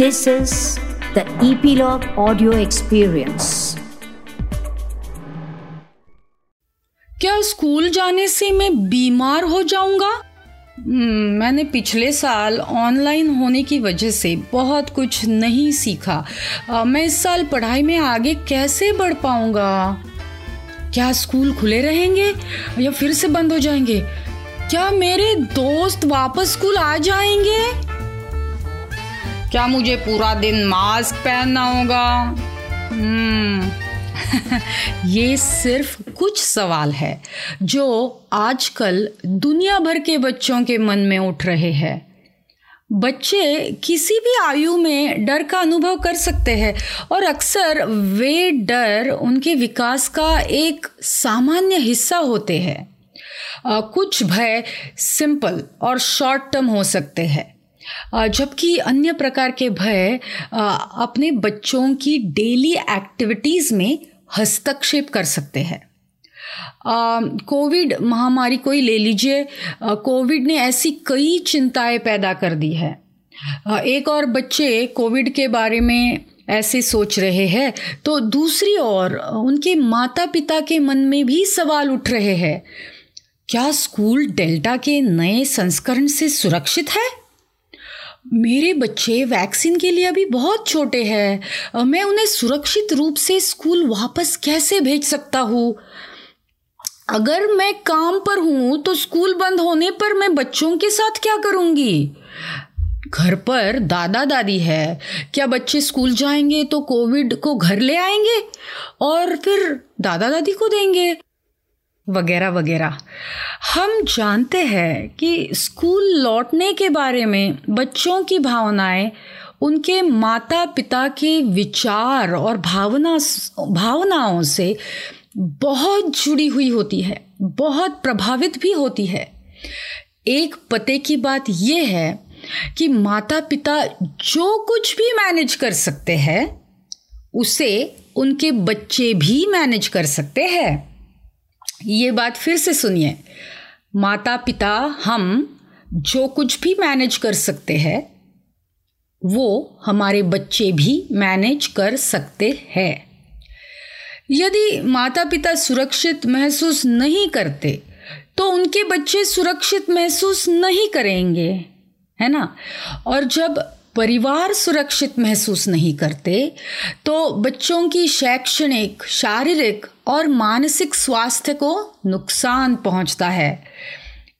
This is the Epilogue Audio Experience. क्या school जाने से मैं बीमार हो जाऊँगा? Hmm, मैंने पिछले साल ऑनलाइन होने की वजह से बहुत कुछ नहीं सीखा। मैं इस साल पढ़ाई में आगे कैसे बढ़ पाऊँगा? क्या स्कूल खुले रहेंगे या फिर से बंद हो जाएँगे? क्या मेरे दोस्त वापस स्कूल आ जाएँगे? क्या मुझे पूरा दिन मास्क पहनना होगा? हम्म। ये सिर्फ़ कुछ सवाल है, जो आजकल दुनिया भर के बच्चों के मन में उठ रहे हैं। बच्चे किसी भी आयु में डर का अनुभव कर सकते हैं, और अक्सर वे डर उनके विकास का एक सामान्य हिस्सा होते हैं। कुछ भय सिंपल और शॉर्ट टर्म हो सकते हैं। जबकि अन्य प्रकार के भय अपने बच्चों की डेली एक्टिविटीज़ में हस्तक्षेप कर सकते हैं। कोविड महामारी को ही ले लीजिए कोविड ने ऐसी कई चिंताएँ पैदा कर दी है। एक और बच्चे कोविड के बारे में ऐसे सोच रहे हैं तो दूसरी ओर उनके माता पिता के मन में भी सवाल उठ रहे हैं, क्या स्कूल डेल्टा के नए संस्करण से सुरक्षित है? मेरे बच्चे वैक्सीन के लिए अभी बहुत छोटे हैं। मैं उन्हें सुरक्षित रूप से स्कूल वापस कैसे भेज सकता हूँ? अगर मैं काम पर हूँ तो स्कूल बंद होने पर मैं बच्चों के साथ क्या करूँगी? घर पर दादा दादी है। क्या बच्चे स्कूल जाएँगे तो कोविड को घर ले आएँगे? और फिर दादा दादी को देंगे? वगैरह वगैरह। हम जानते हैं कि स्कूल लौटने के बारे में बच्चों की भावनाएँ, उनके माता पिता के विचार और भावना, भावनाओं से बहुत जुड़ी हुई होती है, बहुत प्रभावित भी होती है। एक पते की बात यह है कि माता पिता जो कुछ भी मैनेज कर सकते हैं, उसे उनके बच्चे भी मैनेज कर सकते हैं। ये बात फिर से सुनिए। माता पिता हम जो कुछ भी मैनेज कर सकते हैं, वो हमारे बच्चे भी मैनेज कर सकते हैं। यदि माता पिता सुरक्षित महसूस नहीं करते तो उनके बच्चे सुरक्षित महसूस नहीं करेंगे, है ना? और जब परिवार सुरक्षित महसूस नहीं करते तो बच्चों की शैक्षणिक, शारीरिक और मानसिक स्वास्थ्य को नुकसान पहुँचता है।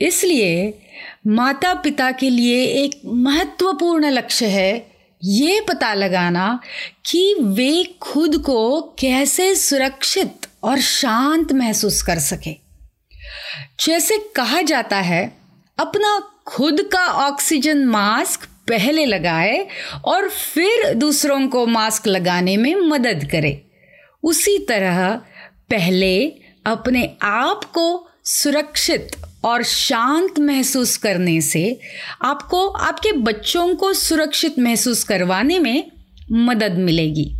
इसलिए माता पिता के लिए एक महत्वपूर्ण लक्ष्य है ये पता लगाना कि वे खुद को कैसे सुरक्षित और शांत महसूस कर सके। जैसे कहा जाता है, अपना खुद का ऑक्सीजन मास्क पहले लगाए और फिर दूसरों को मास्क लगाने में मदद करे। उसी तरह पहले अपने आप को सुरक्षित और शांत महसूस करने से आपको, आपके बच्चों को सुरक्षित महसूस करवाने में मदद मिलेगी।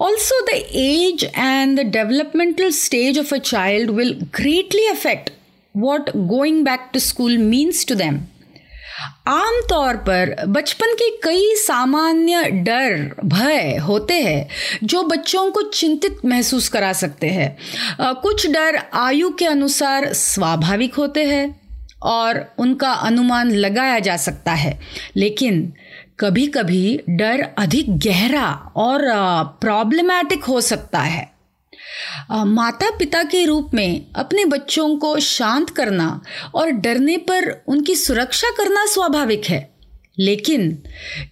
Also the age and the developmental stage of a child will greatly affect what going back to school means to them आमतौर पर बचपन के कई सामान्य डर, भय होते हैं, जो बच्चों को चिंतित महसूस करा सकते हैं। कुछ डर आयु के अनुसार स्वाभाविक होते हैं और उनका अनुमान लगाया जा सकता है। लेकिन कभी कभी डर अधिक गहरा और प्रॉब्लमैटिक हो सकता है। माता पिता के रूप में अपने बच्चों को शांत करना और डरने पर उनकी सुरक्षा करना स्वाभाविक है। लेकिन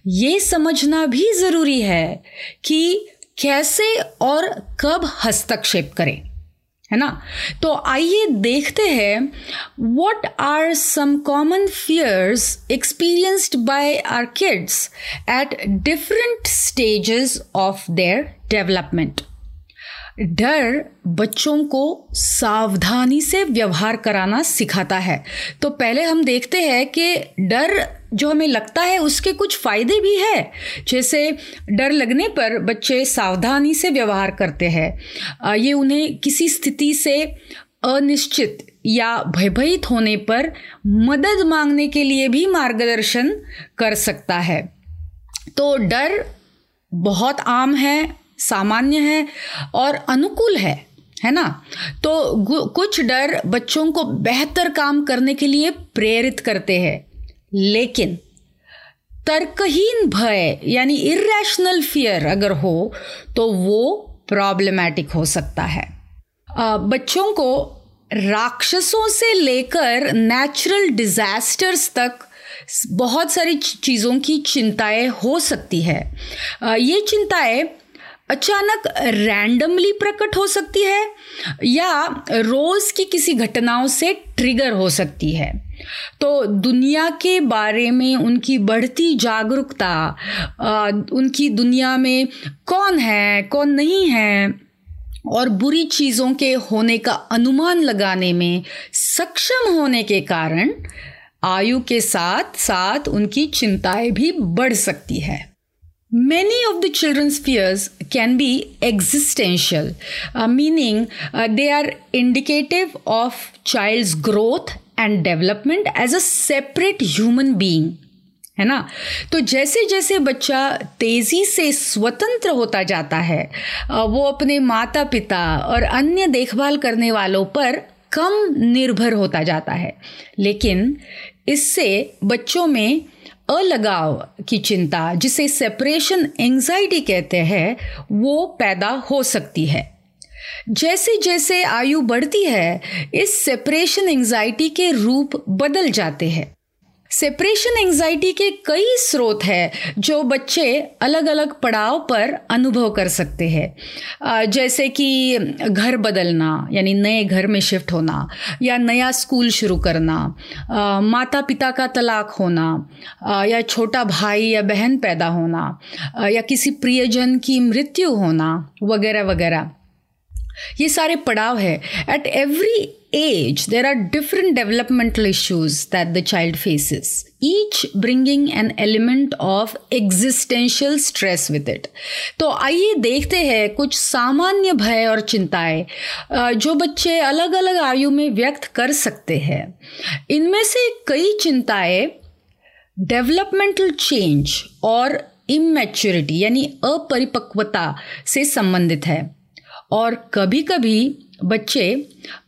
ये समझना भी ज़रूरी है कि कैसे और कब हस्तक्षेप करें, है ना? तो आइए देखते हैं what are some common fears experienced by our kids at different stages of their development डर बच्चों को सावधानी से व्यवहार कराना सिखाता है। तो पहले हम देखते हैं कि डर जो हमें लगता है उसके कुछ फ़ायदे भी है। जैसे डर लगने पर बच्चे सावधानी से व्यवहार करते हैं। ये उन्हें किसी स्थिति से अनिश्चित या भयभीत होने पर मदद मांगने के लिए भी मार्गदर्शन कर सकता है। तो डर बहुत आम है सामान्य है और अनुकूल है है ना? तो कुछ डर बच्चों को बेहतर काम करने के लिए प्रेरित करते हैं, लेकिन तर्कहीन भय, यानी इरेशनल फियर अगर हो तो वो प्रॉब्लमैटिक हो सकता है। बच्चों को राक्षसों से लेकर नेचुरल डिजास्टर्स तक बहुत सारी चीज़ों की चिंताएँ हो सकती है। ये चिंताएँ अचानक रैंडमली प्रकट हो सकती है या रोज की किसी घटनाओं से ट्रिगर हो सकती है। तो दुनिया के बारे में उनकी बढ़ती जागरूकता उनकी दुनिया में कौन है, कौन नहीं है और बुरी चीज़ों के होने का अनुमान लगाने में सक्षम होने के कारण आयु के साथ साथ उनकी चिंताएँ भी बढ़ सकती है। Many of the children's fears can be existential, uh, meaning uh, they are indicative of child's growth and development as a separate human being. है ना तो जैसे जैसे बच्चा तेज़ी से स्वतंत्र होता जाता है वो अपने माता पिता और अन्य देखभाल करने वालों पर कम निर्भर होता जाता है लेकिन इससे बच्चों में अलगाव की चिंता, जिसे सेपरेशन एंजाइटी कहते हैं, वो पैदा हो सकती है। जैसे जैसे आयु बढ़ती है, इस सेपरेशन एंजाइटी के रूप बदल जाते हैं। सेपरेशन एंजाइटी के कई स्रोत हैं जो बच्चे अलग अलग पड़ाव पर अनुभव कर सकते हैं। जैसे कि घर बदलना, यानी नए घर में शिफ्ट होना, या नया स्कूल शुरू करना माता पिता का तलाक होना या छोटा भाई या बहन पैदा होना या किसी प्रियजन की मृत्यु होना वगैरह वगैरह ये सारे पड़ाव है। At every age there are different developmental issues that the child faces each bringing an element of existential stress with it तो आइए देखते हैं कुछ सामान्य भय और चिंताएँ जो बच्चे अलग अलग आयु में व्यक्त कर सकते हैं। इनमें से कई चिंताएँ डेवलपमेंटल चेंज और इमेच्योरिटी यानी अपरिपक्वता से संबंधित है। और कभी कभी बच्चे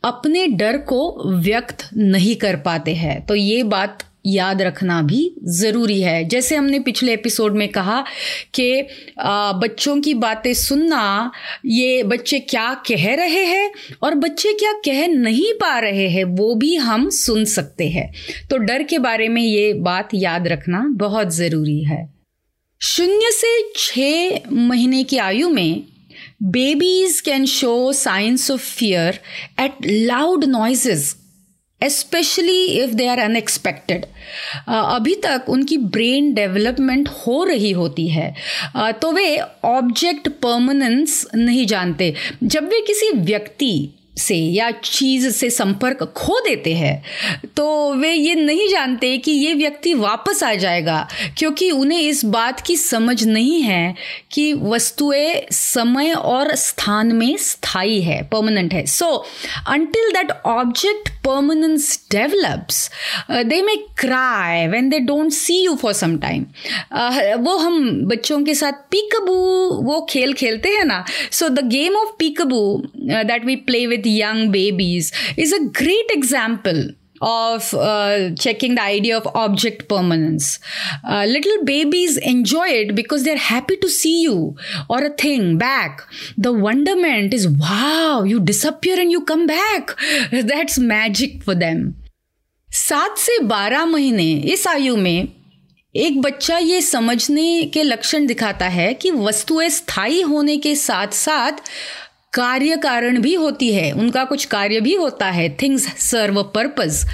अपने डर को व्यक्त नहीं कर पाते हैं। तो ये बात याद रखना भी ज़रूरी है। जैसे हमने पिछले एपिसोड में कहा कि बच्चों की बातें सुनना, ये बच्चे क्या कह रहे हैं और बच्चे क्या कह नहीं पा रहे हैं, वो भी हम सुन सकते हैं। तो डर के बारे में ये बात याद रखना बहुत ज़रूरी है। शून्य से छः महीने की आयु में Babies can show signs of fear at loud noises especially if they are unexpected अभी तक उनकी ब्रेन डेवलपमेंट हो रही होती है। Uh, तो वे ऑब्जेक्ट परमानेंस नहीं जानते। जब वे किसी व्यक्ति से या चीज़ से संपर्क खो देते हैं तो वे ये नहीं जानते कि ये व्यक्ति वापस आ जाएगा, क्योंकि उन्हें इस बात की समझ नहीं है कि वस्तुएँ समय और स्थान में स्थायी है परमानेंट है। So until that object permanence develops they may cry when they don't see you for some time वो हम बच्चों के साथ पीकबू वो खेल खेलते हैं ना so the game of peekaboo that we play with young babies is a great example of uh, checking the idea of object permanence. Uh, little babies enjoy it because they're happy to see you or a thing back. The wonderment is wow, you disappear and you come back. That's magic for them. सात से बारह महीने इस आयु में एक बच्चा ये समझने के लक्षण दिखाता है कि वस्तुएँ स्थायी होने के साथ साथ कार्य कारण भी होती है, उनका कुछ कार्य भी होता है थिंग्स सर्व पर्पज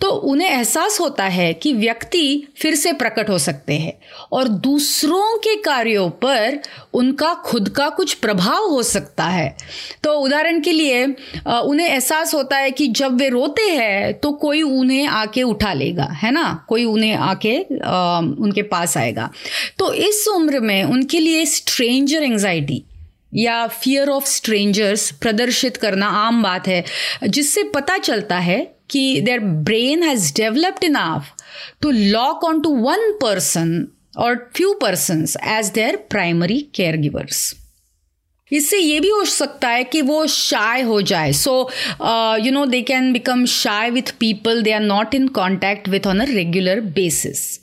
तो उन्हें एहसास होता है कि व्यक्ति फिर से प्रकट हो सकते हैं और दूसरों के कार्यों पर उनका खुद का कुछ प्रभाव हो सकता है। तो उदाहरण के लिए उन्हें एहसास होता है कि जब वे रोते हैं तो कोई उन्हें आके उठा लेगा, है ना? कोई उन्हें आके उनके पास आएगा। तो इस उम्र में उनके लिए स्ट्रेंजर एंजाइटी या फियर ऑफ़ स्ट्रेंजर्स प्रदर्शित करना आम बात है, जिससे पता चलता है कि their brain has developed enough to lock on to one person और few persons as their primary caregivers इससे ये भी हो सकता है कि वो शाय हो जाए। So you know they can become shy with people they are not in contact with on a regular basis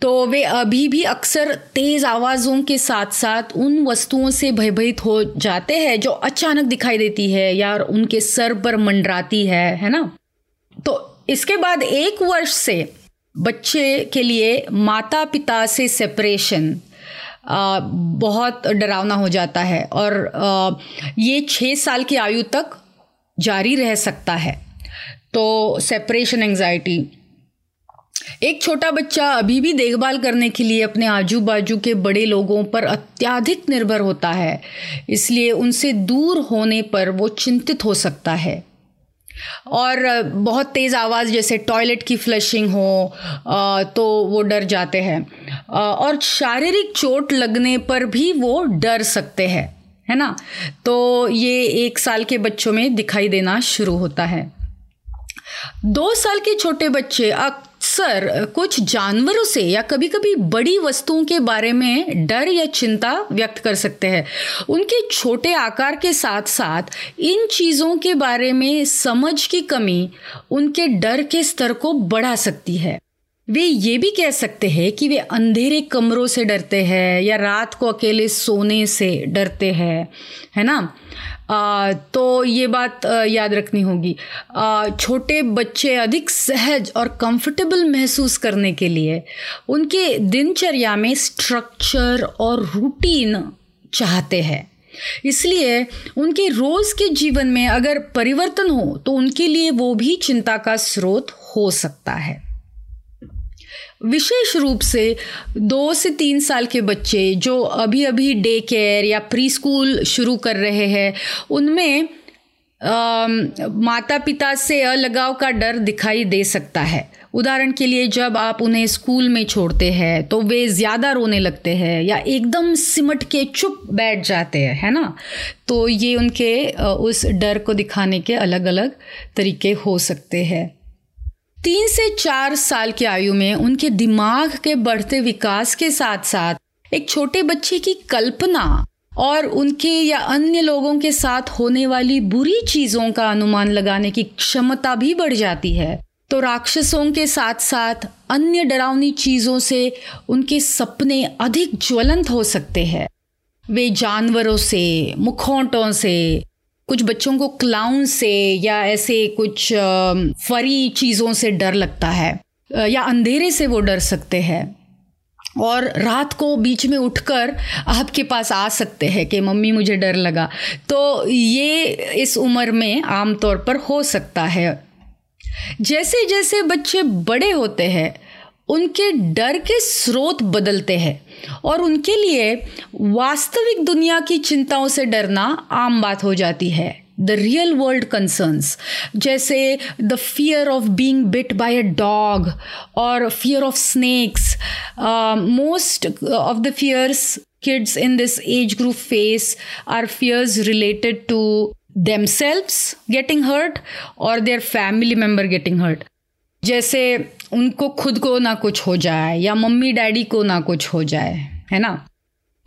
तो वे अभी भी अक्सर तेज आवाज़ों के साथ साथ उन वस्तुओं से भयभीत हो जाते हैं जो अचानक दिखाई देती है या उनके सर पर मंडराती है है ना? तो इसके बाद एक वर्ष से बच्चे के लिए माता पिता से सेपरेशन बहुत डरावना हो जाता है और ये छः साल की आयु तक जारी रह सकता है। तो सेपरेशन एंजाइटी एक छोटा बच्चा अभी भी देखभाल करने के लिए अपने आजू बाजू के बड़े लोगों पर अत्याधिक निर्भर होता है। इसलिए उनसे दूर होने पर वो चिंतित हो सकता है। और बहुत तेज़ आवाज़, जैसे टॉयलेट की फ्लशिंग हो तो वो डर जाते हैं। और शारीरिक चोट लगने पर भी वो डर सकते हैं, है ना? तो ये एक साल के बच्चों में दिखाई देना शुरू होता है। दो साल के छोटे बच्चे अक्सर कुछ जानवरों से या कभी कभी बड़ी वस्तुओं के बारे में डर या चिंता व्यक्त कर सकते हैं। उनके छोटे आकार के साथ साथ इन चीज़ों के बारे में समझ की कमी उनके डर के स्तर को बढ़ा सकती है। वे ये भी कह सकते हैं कि वे अंधेरे कमरों से डरते हैं या रात को अकेले सोने से डरते हैं, है ना? तो ये बात याद रखनी होगी। छोटे बच्चे अधिक सहज और कंफर्टेबल महसूस करने के लिए उनके दिनचर्या में स्ट्रक्चर और रूटीन चाहते हैं। इसलिए उनके रोज के जीवन में अगर परिवर्तन हो तो उनके लिए वो भी चिंता का स्रोत हो सकता है। विशेष रूप से दो से तीन साल के बच्चे जो अभी अभी डे केयर या प्री स्कूल शुरू कर रहे हैं, उनमें माता पिता से अलगाव का डर दिखाई दे सकता है। उदाहरण के लिए जब आप उन्हें स्कूल में छोड़ते हैं तो वे ज़्यादा रोने लगते हैं या एकदम सिमट के चुप बैठ जाते हैं, है ना? तो ये उनके उस डर को दिखाने के अलग अलग तरीके हो सकते हैं। तीन से चार साल की आयु में उनके दिमाग के बढ़ते विकास के साथ साथ एक छोटे बच्चे की कल्पना और उनके या अन्य लोगों के साथ होने वाली बुरी चीज़ों का अनुमान लगाने की क्षमता भी बढ़ जाती है। तो राक्षसों के साथ साथ अन्य डरावनी चीज़ों से उनके सपने अधिक ज्वलंत हो सकते हैं। वे जानवरों से, मुखौटों से कुछ बच्चों को क्लाउन से या ऐसे कुछ फरी चीज़ों से डर लगता है या अंधेरे से वो डर सकते हैं। और रात को बीच में उठकर आपके पास आ सकते हैं कि मम्मी मुझे डर लगा। तो ये इस उम्र में आमतौर पर हो सकता है। जैसे जैसे बच्चे बड़े होते हैं उनके डर के स्रोत बदलते हैं और उनके लिए वास्तविक दुनिया की चिंताओं से डरना आम बात हो जाती है। द रियल वर्ल्ड कंसर्न्स जैसे the fear of being bit by a dog और fear of snakes most of the fears kids in this age group face are fears related to themselves getting hurt or their family member getting hurt. जैसे उनको खुद को ना कुछ हो जाए या मम्मी डैडी को ना कुछ हो जाए, है ना?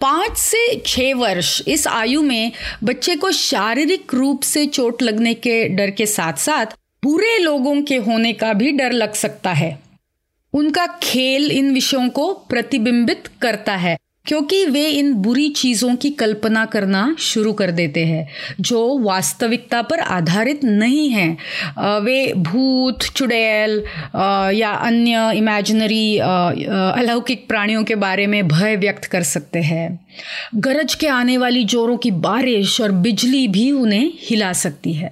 पाँच से छः वर्ष इस आयु में बच्चे को शारीरिक रूप से चोट लगने के डर के साथ साथ बुरे लोगों के होने का भी डर लग सकता है। उनका खेल इन विषयों को प्रतिबिंबित करता है। क्योंकि वे इन बुरी चीज़ों की कल्पना करना शुरू कर देते हैं, जो वास्तविकता पर आधारित नहीं हैं। वे भूत, चुड़ैल या अन्य इमेजिनरी अलौकिक प्राणियों के बारे में भय व्यक्त कर सकते हैं। गरज के आने वाली जोरों की बारिश और बिजली भी उन्हें हिला सकती है।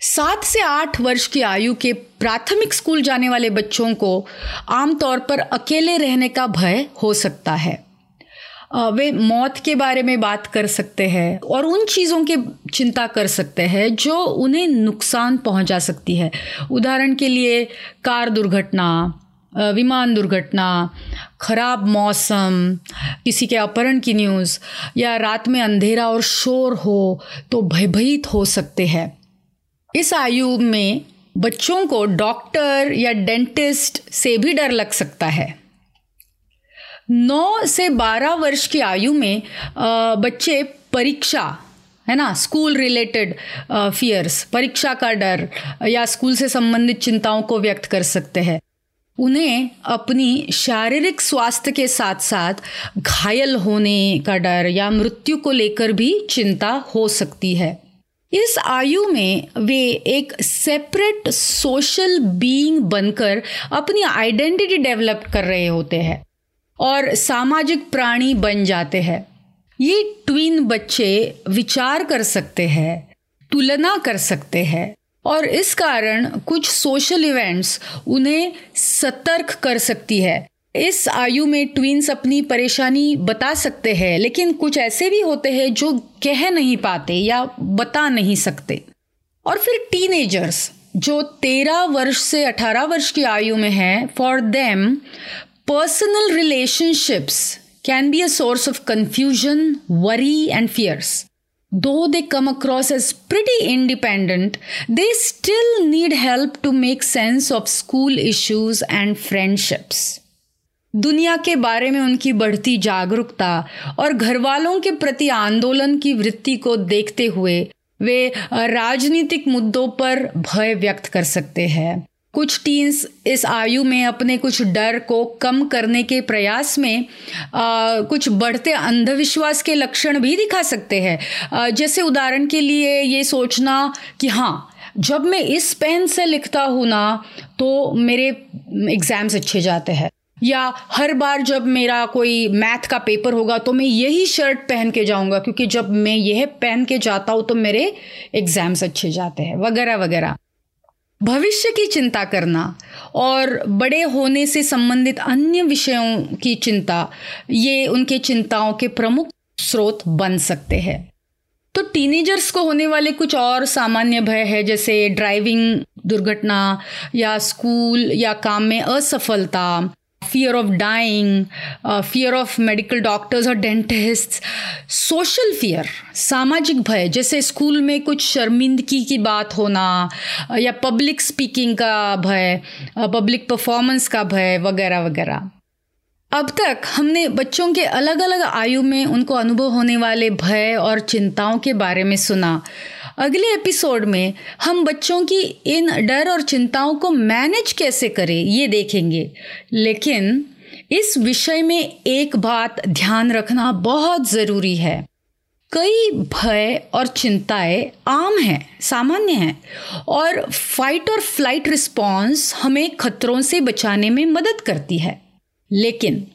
सात से आठ वर्ष की आयु के प्राथमिक स्कूल जाने वाले बच्चों को आमतौर पर अकेले रहने का भय हो सकता है। वे मौत के बारे में बात कर सकते हैं और उन चीज़ों की चिंता कर सकते हैं जो उन्हें नुकसान पहुँचा सकती है। उदाहरण के लिए कार दुर्घटना विमान दुर्घटना, खराब मौसम, किसी के अपहरण की न्यूज़ या रात में अंधेरा और शोर हो तो भयभीत हो सकते हैं। इस आयु में बच्चों को डॉक्टर या डेंटिस्ट से भी डर लग सकता है। नौ से बारह वर्ष की आयु में बच्चे परीक्षा, है ना स्कूल रिलेटेड फियर्स परीक्षा का डर, या स्कूल से संबंधित चिंताओं को व्यक्त कर सकते हैं। उन्हें अपनी शारीरिक स्वास्थ्य के साथ साथ घायल होने का डर या मृत्यु को लेकर भी चिंता हो सकती है। इस आयु में वे एक सेपरेट सोशल बीइंग बनकर अपनी आइडेंटिटी डेवलप कर रहे होते हैं। और सामाजिक प्राणी बन जाते हैं। ये ट्विन बच्चे विचार कर सकते हैं, तुलना कर सकते हैं और इस कारण कुछ सोशल इवेंट्स उन्हें सतर्क कर सकती है। इस आयु में ट्विंस अपनी परेशानी बता सकते हैं, लेकिन कुछ ऐसे भी होते हैं जो कह नहीं पाते या बता नहीं सकते। और फिर टीनेजर्स जो तेरह वर्ष से अठारह वर्ष की आयु में है for them personal relationships can be a source of confusion worry and fears though they come across as pretty independent, they still need help to make sense of school issues and friendships. दुनिया के बारे में उनकी बढ़ती जागरूकता और घर वालों के प्रति आंदोलन की वृत्ति को देखते हुए वे राजनीतिक मुद्दों पर भय व्यक्त कर सकते हैं कुछ टीन्स इस आयु में अपने कुछ डर को कम करने के प्रयास में आ, कुछ बढ़ते अंधविश्वास के लक्षण भी दिखा सकते हैं। जैसे उदाहरण के लिए ये सोचना कि हाँ जब मैं इस पेन से लिखता हूँ ना तो मेरे एग्ज़ाम्स अच्छे जाते हैं। या हर बार जब मेरा कोई मैथ का पेपर होगा तो मैं यही शर्ट पहन के जाऊँगा क्योंकि जब मैं यह पहन के जाता हूँ तो मेरे एग्ज़ाम्स अच्छे जाते हैं वगैरह वगैरह। भविष्य की चिंता करना और बड़े होने से संबंधित अन्य विषयों की चिंता, ये उनके चिंताओं के प्रमुख स्रोत बन सकते हैं। तो टीनेजर्स को होने वाले कुछ और सामान्य भय है, जैसे ड्राइविंग दुर्घटना या स्कूल या काम में असफलता of dying, uh, fear of medical doctors or dentists, social fear सामाजिक भय जैसे स्कूल में कुछ शर्मिंदगी की बात होना या पब्लिक स्पीकिंग का भय पब्लिक परफॉर्मेंस का भय वगैरह वगैरह। अब तक हमने बच्चों के अलग अलग आयु में उनको अनुभव होने वाले भय और चिंताओं के बारे में सुना। अगले एपिसोड में हम बच्चों की इन डर और चिंताओं को मैनेज कैसे करें, ये देखेंगे। लेकिन इस विषय में एक बात ध्यान रखना बहुत ज़रूरी है। कई भय और चिंताएँ आम हैं, सामान्य हैं, और फाइट और फ़्लाइट रिस्पॉन्स हमें खतरों से बचाने में मदद करती है। लेकिन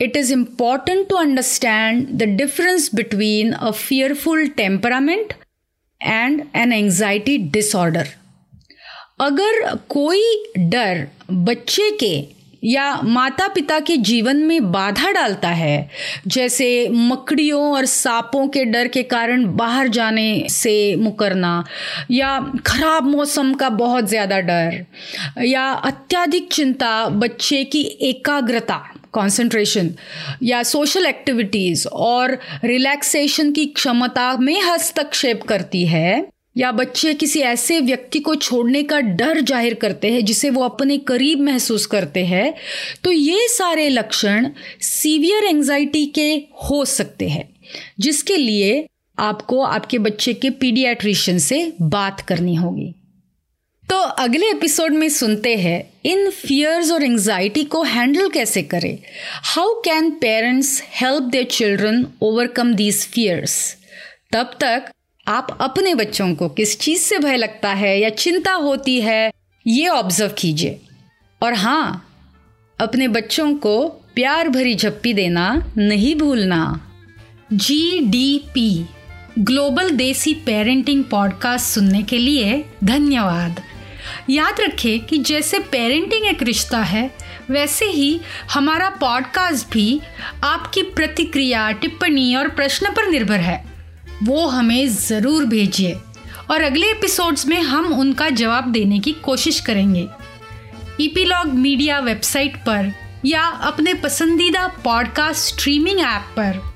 it is important to understand the difference between a fearful temperament and an anxiety disorder अगर कोई डर बच्चे के या माता पिता के जीवन में बाधा डालता है, जैसे मकड़ियों और सांपों के डर के कारण बाहर जाने से मुकरना या खराब मौसम का बहुत ज़्यादा डर या अत्याधिक चिंता बच्चे की एकाग्रता कंसंट्रेशन या सोशल एक्टिविटीज़ और रिलैक्सेशन की क्षमता में हस्तक्षेप करती है या बच्चे किसी ऐसे व्यक्ति को छोड़ने का डर ज़ाहिर करते हैं जिसे वो अपने करीब महसूस करते हैं तो ये सारे लक्षण सीवियर एंजाइटी के हो सकते हैं, जिसके लिए आपको आपके बच्चे के पीडियाट्रिशियन से बात करनी होगी। तो अगले एपिसोड में सुनते हैं, इन फियर्स और एंजाइटी को हैंडल कैसे करें? How can parents help their children overcome these fears तब तक आप अपने बच्चों को किस चीज़ से भय लगता है या चिंता होती है, ये ऑब्ज़र्व कीजिए। और हाँ अपने बच्चों को प्यार भरी झप्पी देना नहीं भूलना। G D P global desi parenting podcast सुनने के लिए धन्यवाद। याद रखें कि जैसे पेरेंटिंग एक रिश्ता है, वैसे ही हमारा पॉडकास्ट भी आपकी प्रतिक्रिया, टिप्पणी और प्रश्न पर निर्भर है। वो हमें ज़रूर भेजिए और अगले एपिसोड्स में हम उनका जवाब देने की कोशिश करेंगे। ईपीलॉग मीडिया वेबसाइट पर या अपने पसंदीदा पॉडकास्ट स्ट्रीमिंग ऐप पर।